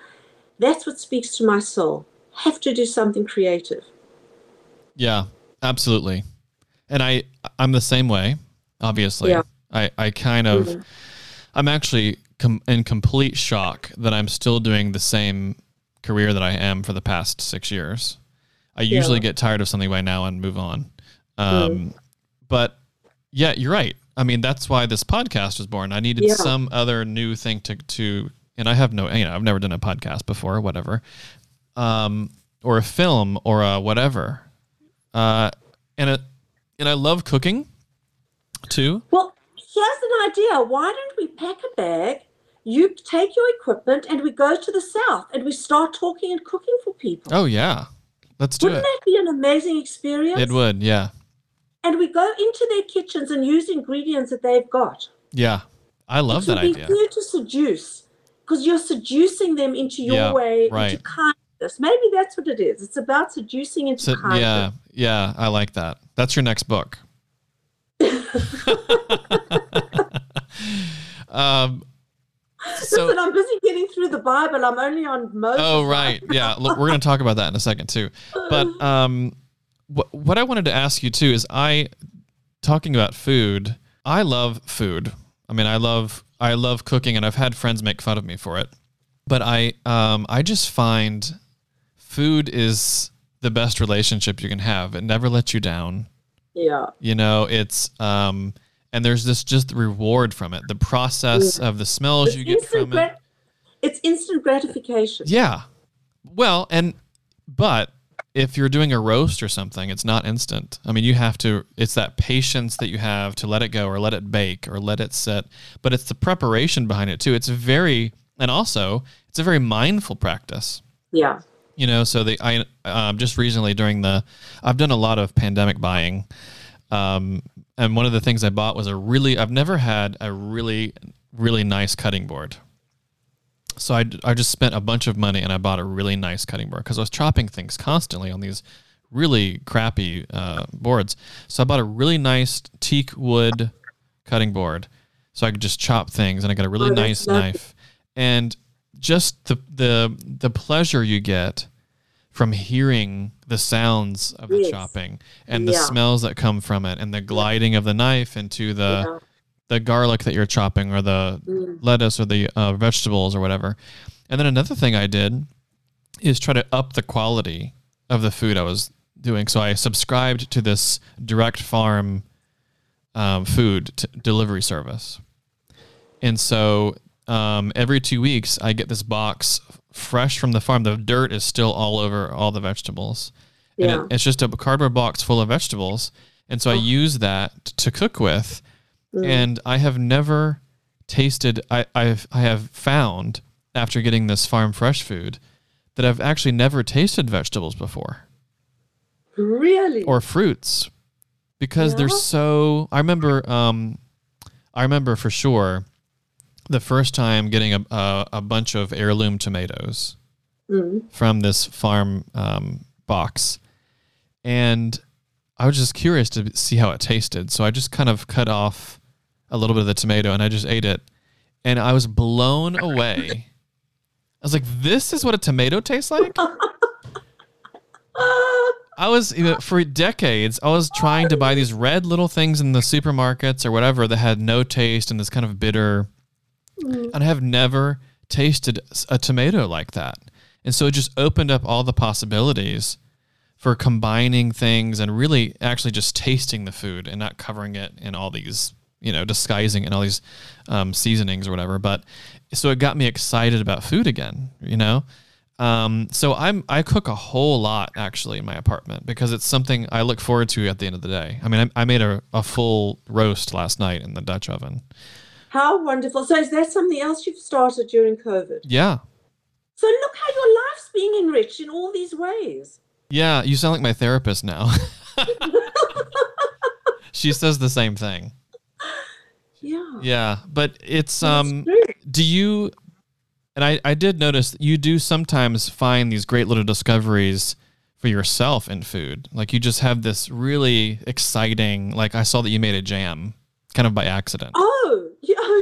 That's what speaks to my soul. Have to do something creative. Yeah, absolutely. And I I'm the same way, obviously. Yeah. I I kind of Mhm. I'm actually com- in complete shock that I'm still doing the same career that I am for the past 6 years. I usually Yeah. get tired of something by now and move on. Um, But yeah, you're right. I mean, that's why this podcast was born. I needed Yeah. some other new thing to to, and I have no, you know, I've never done a podcast before, or whatever, um, or a film or a whatever. Uh, and it, and I love cooking too. Well, here's an idea. Why don't we pack a bag? You take your equipment and we go to the south and we start talking and cooking for people. Oh yeah, let's do Wouldn't it. that be an amazing experience? It would, yeah, And we go into their kitchens and use ingredients that they've got. yeah. I love it that would be idea. to seduce because you're seducing them into your Yeah, way, right. into kindness. Maybe that's what it is. It's about seducing into So, kindness. yeah, yeah, I like that. That's your next book. um, so, Listen, I'm busy getting through the Bible. I'm only on Moses. oh right, yeah. Look, we're going to talk about that in a second too. But um, what what I wanted to ask you too is I talking about food. I love food. I mean, I love I love cooking, and I've had friends make fun of me for it. But I um I just find food is the best relationship you can have. It never lets you down. Yeah. You know, it's um and there's this just reward from it. The process of the smells It's you get from it. it's instant gratification. Yeah. Well, and but if you're doing a roast or something, it's not instant. I mean, you have to it's that patience that you have to let it go or let it bake or let it sit, but it's the preparation behind it too. It's very and also, it's a very mindful practice. Yeah. You know, so the I um, just recently during the I've done a lot of pandemic buying. Um, and one of the things I bought was a really I've never had a really really nice cutting board. So I, I just spent a bunch of money and I bought a really nice cutting board because I was chopping things constantly on these really crappy uh, boards. So I bought a really nice teak wood cutting board so I could just chop things and I got a really Oh, nice lovely. knife. And just the the the pleasure you get from hearing the sounds of the Yes. chopping and the Yeah. smells that come from it and the gliding of the knife into the yeah. The garlic that you're chopping or the Mm. lettuce or the uh, vegetables or whatever. And then another thing I did is try to up the quality of the food I was doing. So I subscribed to this direct farm um, food t- delivery service. And so um, every two weeks, I get this box fresh from the farm. The dirt is still all over all the vegetables. And Yeah. it, it's just a cardboard box full of vegetables. And so I Oh. use that to cook with Mm. and I have never tasted. I I've I have found after getting this farm fresh food that I've actually never tasted vegetables before Really? or fruits because they're so. I remember. Um, I remember for sure the first time getting a a, a bunch of heirloom tomatoes Mm. from this farm um, box, and I was just curious to see how it tasted. So I just kind of cut off a little bit of the tomato and I just ate it, and I was blown away. I was like, "This is what a tomato tastes like." I was for decades. I was trying to buy these red little things in the supermarkets or whatever that had no taste and this kind of bitter, Mm. and I have never tasted a tomato like that. And so it just opened up all the possibilities for combining things and really actually just tasting the food and not covering it in all these, you know, disguising and all these um, seasonings or whatever. But so it got me excited about food again, you know. Um, so I'm I cook a whole lot actually in my apartment because it's something I look forward to at the end of the day. I mean, I, I made a, a full roast last night in the Dutch oven. how wonderful. So is that something else you've started during COVID? Yeah, So look how your life's being enriched in all these ways. yeah. You sound like my therapist now. she says the same thing. Yeah. Yeah, but it's um. Do you? And I I did notice you do sometimes find these great little discoveries for yourself in food. Like you just have this really exciting. Like I saw that you made a jam, kind of by accident. Oh, yeah.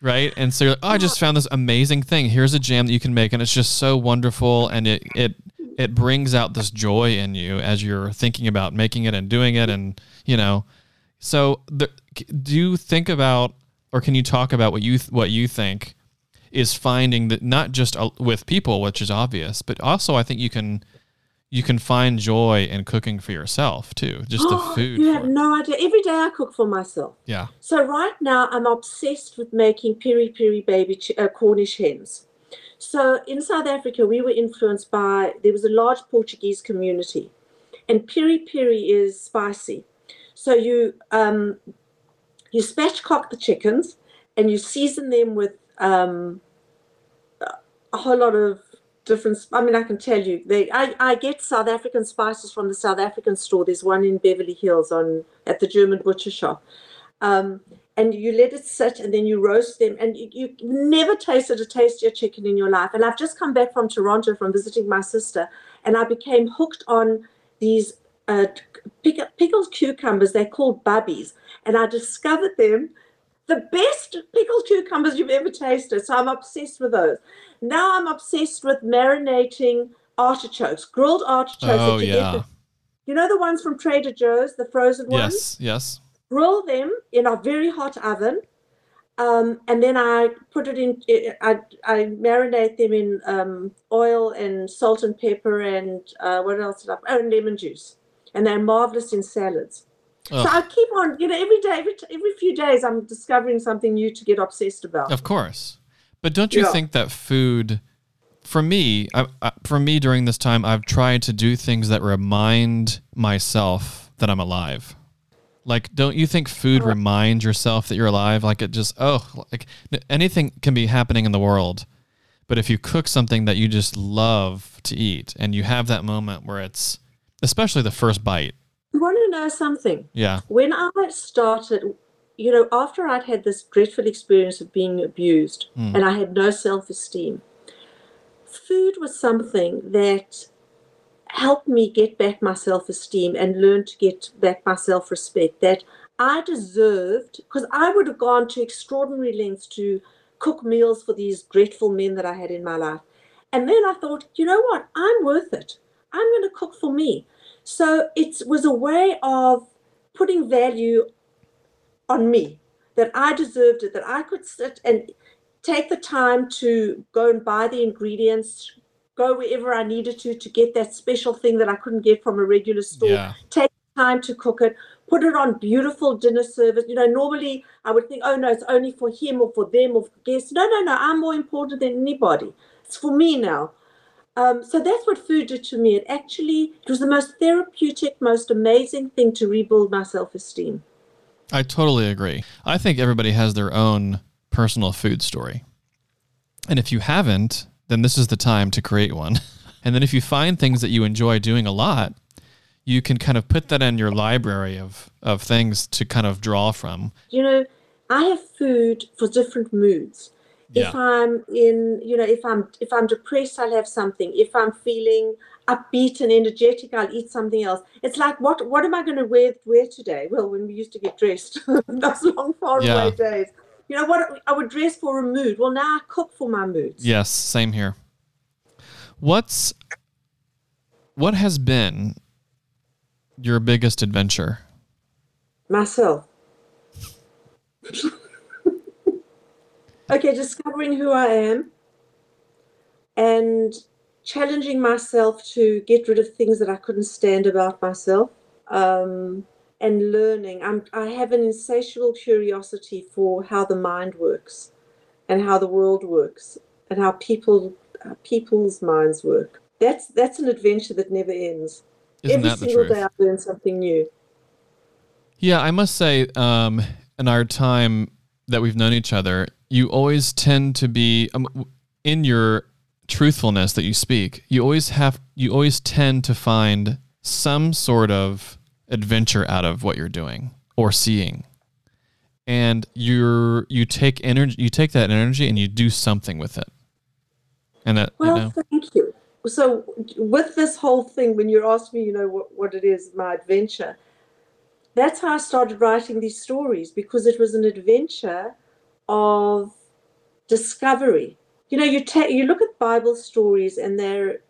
right? And so you're like, oh, I just found this amazing thing. Here's a jam that you can make, and it's just so wonderful, and it it it brings out this joy in you as you're thinking about making it and doing it, and you know. So, the, do you think about, or can you talk about what you th- what you think is finding that not just uh, with people, which is obvious, but also I think you can you can find joy in cooking for yourself too. Just the food. You have it. no idea. Every day I cook for myself. Yeah. So right now I'm obsessed with making piri piri baby ch- uh, Cornish hens. So in South Africa, we were influenced by there was a large Portuguese community, and piri piri is spicy. So you um, you spatchcock the chickens, and you season them with um, a whole lot of different. I mean, I can tell you, they I, I get South African spices from the South African store. There's one in Beverly Hills on at the German butcher shop. Um, and you let it sit and then you roast them and you, you never tasted a tastier chicken in your life and i've just come back from toronto from visiting my sister and i became hooked on these uh, pick, pickled cucumbers they're called bubbies and i discovered them the best pickled cucumbers you've ever tasted so i'm obsessed with those now i'm obsessed with marinating artichokes grilled artichokes Oh you yeah. with- you know the ones from trader joe's the frozen ones Yes. Yes. grill them in a very hot oven, um, and then I put it in. I, I marinate them in um, oil and salt and pepper and uh, what else? Did I, oh, and lemon juice, and they're marvelous in salads. So I keep on, you know, every day, every, every few days, I'm discovering something new to get obsessed about. Of course. But don't you Yeah. think that food, for me, I, I, for me during this time, I've tried to do things that remind myself that I'm alive. Like, don't you think food uh-huh. reminds yourself that you're alive? Like, it just, oh, like anything can be happening in the world. But if you cook something that you just love to eat and you have that moment where it's, especially the first bite. You want to know something? Yeah. When I started, you know, after I'd had this dreadful experience of being abused Hmm. and I had no self esteem, food was something that helped me get back my self esteem and learn to get back my self respect. That I deserved, because I would have gone to extraordinary lengths to cook meals for these dreadful men that I had in my life. And then I thought, you know what? I'm worth it. I'm going to cook for me. So it was a way of putting value on me that I deserved it, that I could sit and take the time to go and buy the ingredients, go wherever I needed to to get that special thing that I couldn't get from a regular store, Yeah. take time to cook it, put it on beautiful dinner service. You know, normally I would think, oh no, it's only for him or for them or for guests. No, no, no, I'm more important than anybody. It's for me now. Um, so that's what food did to me. It actually it was the most therapeutic, most amazing thing to rebuild my self-esteem. I totally agree. I think everybody has their own personal food story. And if you haven't, then this is the time to create one. And then if you find things that you enjoy doing a lot, you can kind of put that in your library of, of things to kind of draw from. You know, I have food for different moods. Yeah. If I'm in, you know, if I'm if I'm depressed, I'll have something. If I'm feeling upbeat and energetic, I'll eat something else. It's like what what am I going to wear wear today? Well, when we used to get dressed, those long far Yeah. away days. You know what? I would dress for a mood. Well, now I cook for my moods. Yes, same here. What's what has been your biggest adventure? myself. okay, discovering who I am and challenging myself to get rid of things that I couldn't stand about myself. Um, and learning. I'm, I have an insatiable curiosity for how the mind works and how the world works and how people how people's minds work. That's that's an adventure that never ends. Isn't Every that the single truth? day I learn something new. Yeah, I must say, um, in our time that we've known each other, you always tend to be um, in your truthfulness that you speak. You always have, you always tend to find some sort of adventure out of what you're doing or seeing, and you're you take energy, you take that energy and you do something with it, and that Well, you know, thank you. So, with this whole thing, when you asked me, you know, what, what it is, my adventure, that's how I started writing these stories because it was an adventure of discovery. You know, you take you look at Bible stories, and they're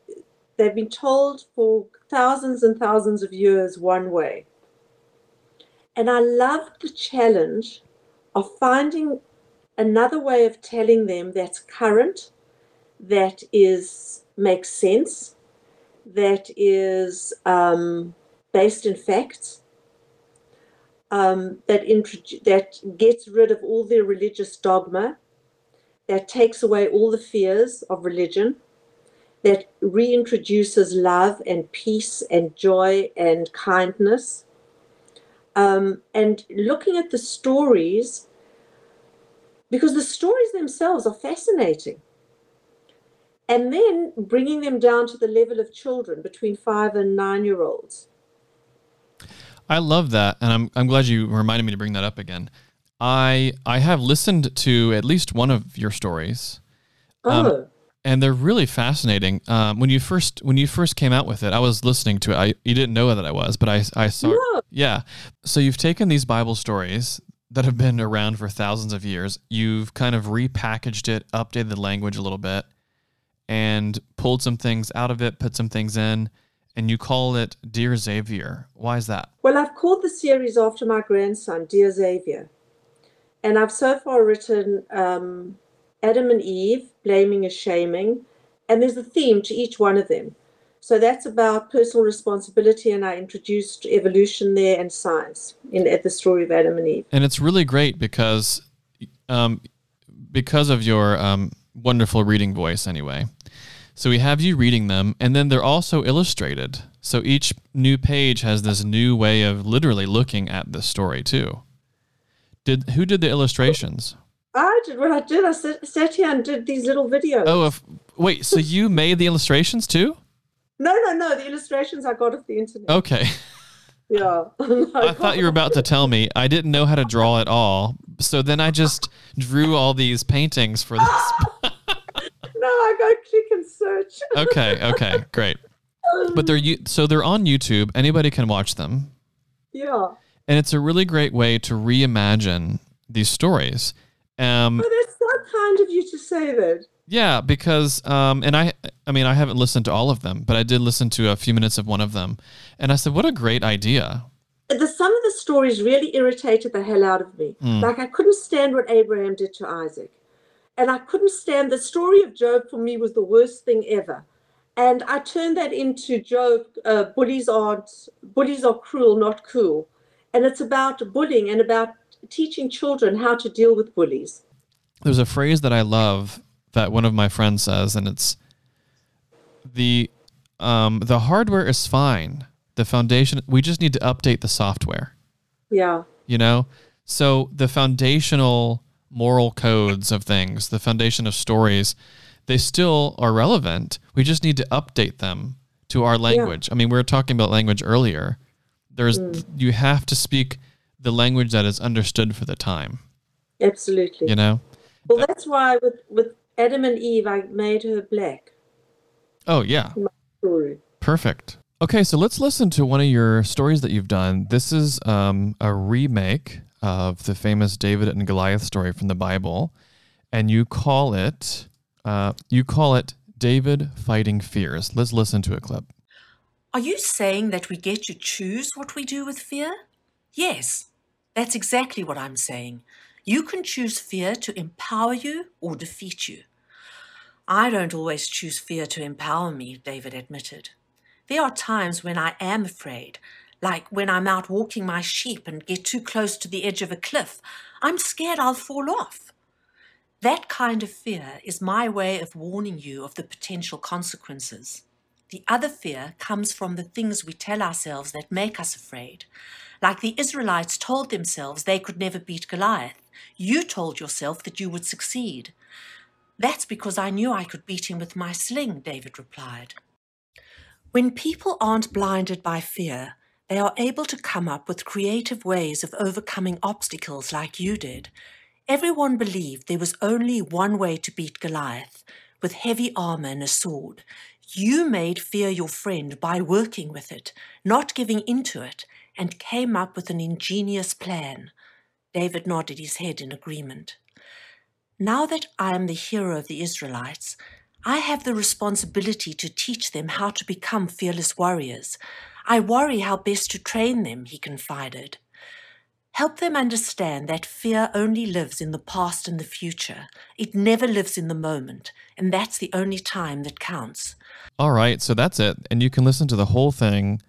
they've been told for thousands and thousands of years one way. And I love the challenge of finding another way of telling them that's current, that is makes sense, that is um, based in facts, um, that, that gets rid of all the religious dogma, that takes away all the fears of religion, that reintroduces love and peace and joy and kindness. Um, and looking at the stories, because the stories themselves are fascinating. And then bringing them down to the level of children between five and nine year olds. I love that, and I'm I'm glad you reminded me to bring that up again. I I have listened to at least one of your stories. Um, oh. and they're really fascinating. Um, when you first when you first came out with it, I was listening to it. I you didn't know that I was, but I I saw. No. Yeah. So you've taken these Bible stories that have been around for thousands of years. You've kind of repackaged it, updated the language a little bit, and pulled some things out of it, put some things in, and you call it Dear Xavier. Why is that? Well, I've called the series after my grandson, Dear Xavier. And I've so far written um, Adam and Eve, blaming and shaming, and there's a theme to each one of them. So that's about personal responsibility, and I introduced evolution there and science in at the story of Adam and Eve. And it's really great because, um, because of your um, wonderful reading voice, anyway. So we have you reading them, and then they're also illustrated. So each new page has this new way of literally looking at the story too. Did who did the illustrations? I did what I did. I sat, sat here and did these little videos. Oh, if, wait. So you made the illustrations too? No, no, no. The illustrations I got off the internet. Okay. Yeah. I thought you were about to tell me. I didn't know how to draw at all. So then I just drew all these paintings for this. No, I go click and search. okay, okay, great. But they're so they're on YouTube. Anybody can watch them. Yeah. And it's a really great way to reimagine these stories. Um, oh, that's so kind of you to say that. Yeah, because um, and I, I mean, I haven't listened to all of them, but I did listen to a few minutes of one of them, and I said, "What a great idea!" The some of the stories really irritated the hell out of me. Mm. Like I couldn't stand what Abraham did to Isaac, and I couldn't stand the story of Job. For me, was the worst thing ever, and I turned that into Job. Uh, bullies aren't bullies are cruel, not cool, and it's about bullying and about teaching children how to deal with bullies. There's a phrase that I love that one of my friends says, and it's the um, the hardware is fine. The foundation, we just need to update the software. Yeah. You know, so the foundational moral codes of things, the foundation of stories, they still are relevant. We just need to update them to our language. Yeah. I mean, we were talking about language earlier. There's mm. you have to speak the language that is understood for the time. Absolutely. You know. Well, that's why with with Adam and Eve, I made her black. Oh, yeah. Perfect. Okay, so let's listen to one of your stories that you've done. This is um, a remake of the famous David and Goliath story from the Bible, and you call it uh, you call it David fighting fears. Let's listen to a clip. Are you saying that we get to choose what we do with fear? Yes, that's exactly what I'm saying. You can choose fear to empower you or defeat you. I don't always choose fear to empower me, David admitted. There are times when I am afraid, like when I'm out walking my sheep and get too close to the edge of a cliff. I'm scared I'll fall off. That kind of fear is my way of warning you of the potential consequences. The other fear comes from the things we tell ourselves that make us afraid. Like the Israelites told themselves they could never beat Goliath. You told yourself that you would succeed. That's because I knew I could beat him with my sling, David replied. When people aren't blinded by fear, they are able to come up with creative ways of overcoming obstacles like you did. Everyone believed there was only one way to beat Goliath with heavy armor and a sword. You made fear your friend by working with it, not giving in to it, and came up with an ingenious plan. David nodded his head in agreement. Now that I am the hero of the Israelites, I have the responsibility to teach them how to become fearless warriors. I worry how best to train them, he confided. Help them understand that fear only lives in the past and the future. It never lives in the moment, and that's the only time that counts. All right, so that's it. And you can listen to the whole thing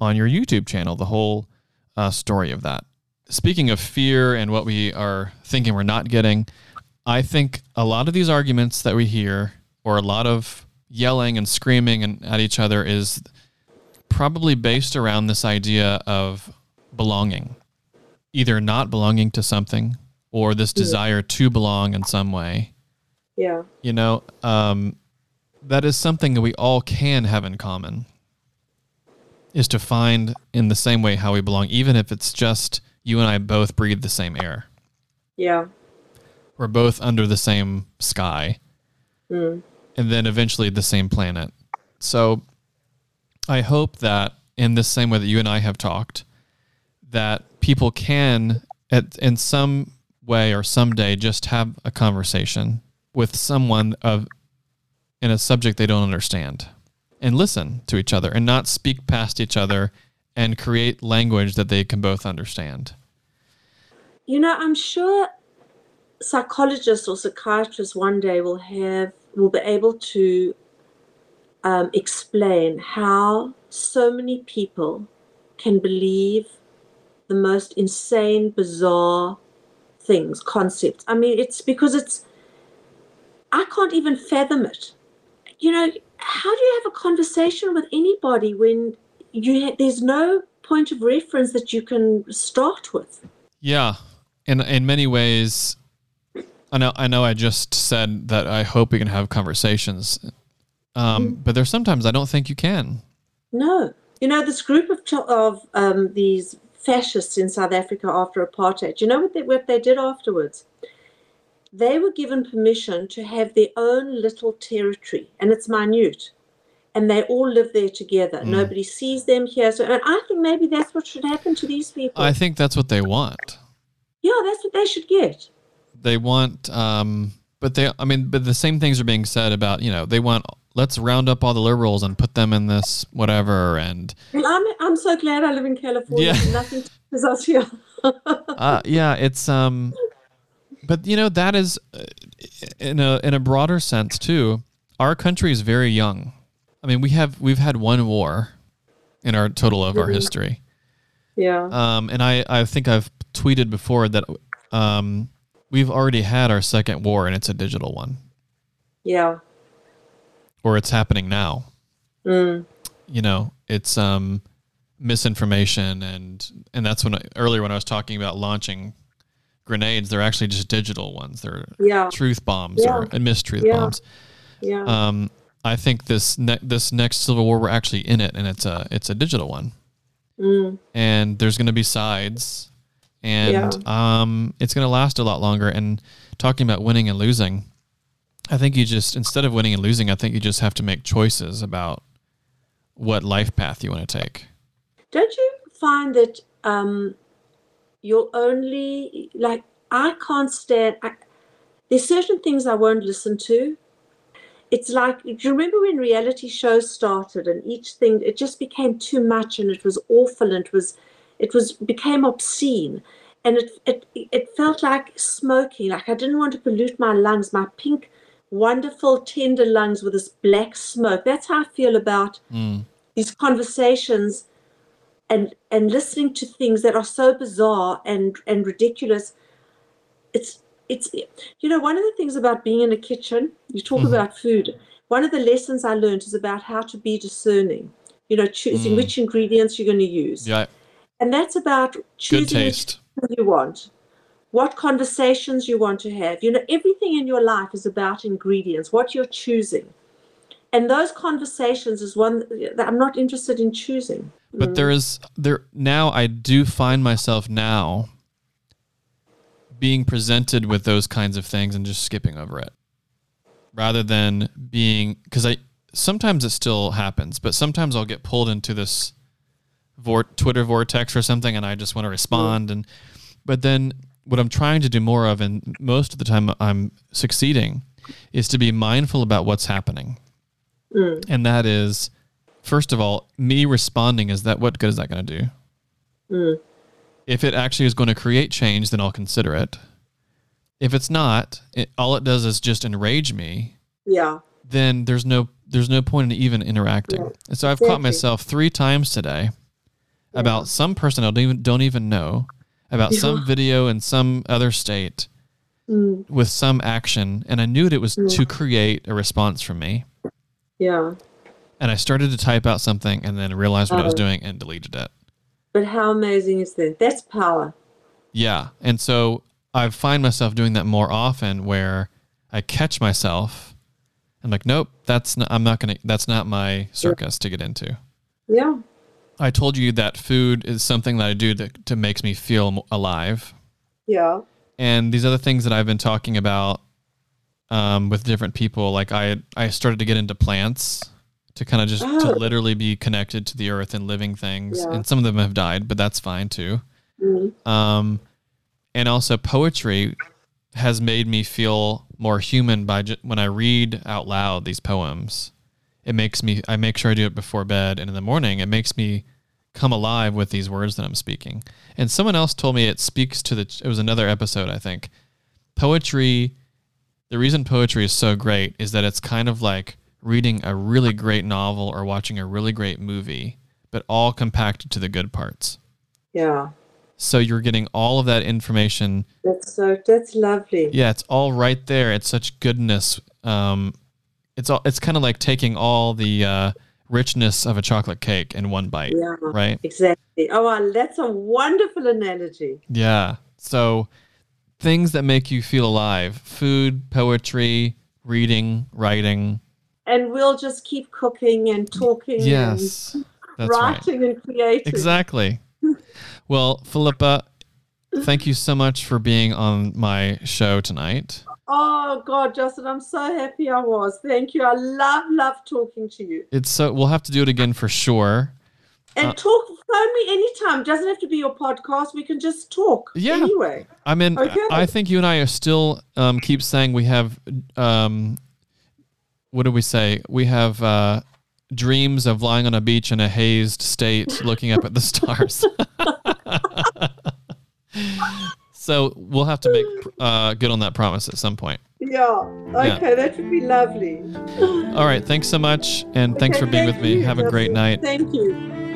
on your YouTube channel, the whole uh, story of that. Speaking of fear and what we are thinking we're not getting, I think a lot of these arguments that we hear, or a lot of yelling and screaming and at each other, is probably based around this idea of belonging either not belonging to something or this desire to belong in some way. Yeah. You know, um, that is something that we all can have in common is to find in the same way how we belong, even if it's just you and I both breathe the same air. Yeah. We're both under the same sky Mm. and then eventually the same planet. So I hope that in the same way that you and I have talked, that people can at in some way or someday just have a conversation with someone of in a subject they don't understand and listen to each other and not speak past each other and create language that they can both understand. You know, I'm sure psychologists or psychiatrists one day will have will be able to um, explain how so many people can believe the most insane, bizarre things, concepts. I mean, it's because it's, I can't even fathom it. You know, how do you have a conversation with anybody when you ha- there's no point of reference that you can start with? Yeah. In in many ways I know I know I just said that I hope we can have conversations. Um, but there's sometimes I don't think you can. No. You know, this group of, of um, these fascists in South Africa after apartheid, you know what they, what they did afterwards? They were given permission to have their own little territory, and it's minute. And they all live there together. Nobody sees them here. So, and I think maybe that's what should happen to these people. I think that's what they want. yeah, that's what they should get. They want um but they I mean but the same things are being said about, you know, they want let's round up all the liberals and put them in this whatever and Well, I'm, I'm so glad I live in California. Yeah. Nothing is us here. uh, yeah, it's um, but you know that is uh, in a in a broader sense too. Our country is very young. I mean, we have we've had one war in our total of our history. yeah. Um, and I I think I've tweeted before that um, we've already had our second war, and it's a digital one, Yeah. or it's happening now. Mm. You know, it's um, misinformation, and and that's when I, earlier when I was talking about launching grenades, they're actually just digital ones. They're Yeah. truth bombs Yeah. or and mistruth Yeah. bombs. Yeah. Um, I think this ne- this next civil war we're actually in it, and it's a it's a digital one, mm. and there's going to be sides, and um, it's going to last a lot longer. And talking about winning and losing, I think you just instead of winning and losing, I think you just have to make choices about what life path you want to take. Don't you find that um, you're only like I can't stand. I, there's certain things I won't listen to. It's like do you remember when reality shows started and each thing it just became too much and it was awful and it was it was became obscene and it it it felt like smoking like I didn't want to pollute my lungs my pink wonderful tender lungs with this black smoke that's how I feel about Mm. these conversations and and listening to things that are so bizarre and and ridiculous it's it's you know one of the things about being in a kitchen you talk Mhm. about food one of the lessons i learned is about how to be discerning you know choosing Mm. which ingredients you're going to use Yeah, and that's about choosing which taste. you want what conversations you want to have you know everything in your life is about ingredients what you're choosing and those conversations is one that i'm not interested in choosing But mm. there is there now I do find myself now being presented with those kinds of things and just skipping over it. Rather than being cuz I sometimes it still happens, but sometimes I'll get pulled into this vor- Twitter vortex or something and I just want to respond and but then what I'm trying to do more of and most of the time I'm succeeding is to be mindful about what's happening. Mm. And that is first of all, me responding is that what good is that going to do? Mm. If it actually is going to create change, then I'll consider it. If it's not, it, all it does is just enrage me. Yeah. Then there's no there's no point in even interacting. Yeah, And so I've caught myself three times today Yeah. about some person I don't even don't even know, about some video in some other state Mm, with some action, and I knew that it was Yeah. to create a response from me. yeah. And I started to type out something and then realized what I was doing and deleted it. But how amazing is that? That's power. Yeah. And so I find myself doing that more often where I catch myself. I'm like, nope, that's not, I'm not going to, that's not my circus to get into. Yeah. I told you that food is something that I do that to makes me feel alive. Yeah. And these other things that I've been talking about um, with different people, like I, I started to get into plants to kind of just to Oh. literally be connected to the earth and living things. Yeah. And some of them have died, but that's fine too. Mm, um, and also poetry has made me feel more human by when I read out loud these poems. It makes me I make sure I do it before bed and in the morning. It makes me come alive with these words that I'm speaking. And someone else told me it speaks to the it was another episode I think. Poetry the reason poetry is so great is that it's kind of like reading a really great novel or watching a really great movie, but all compacted to the good parts. yeah. So you're getting all of that information. That's so that's lovely. Yeah, it's all right there. It's such goodness. Um, it's all. It's kind of like taking all the uh, richness of a chocolate cake in one bite, Yeah. right? Exactly. Oh, that's a wonderful analogy. Yeah. So things that make you feel alive: food, poetry, reading, writing. And we'll just keep cooking and talking Yes, and that's right. writing and creating. Exactly. Well, Philippa, thank you so much for being on my show tonight. Oh God, Justin, I'm so happy I was. Thank you. I love, love talking to you. It's so we'll have to do it again for sure. And Uh, talk, phone me anytime. Doesn't have to be your podcast. We can just talk. Yeah. Anyway. I mean, Okay. I think you and I are still um, keep saying we have. Um, what do we say? We have uh, dreams of lying on a beach in a hazed state, looking up at the stars. so we'll have to make uh, good on that promise at some point. Yeah. Yeah. Okay, that would be lovely. All right. Thanks so much, and thanks Okay, for being thank with me. you, Have a great night. Thank you.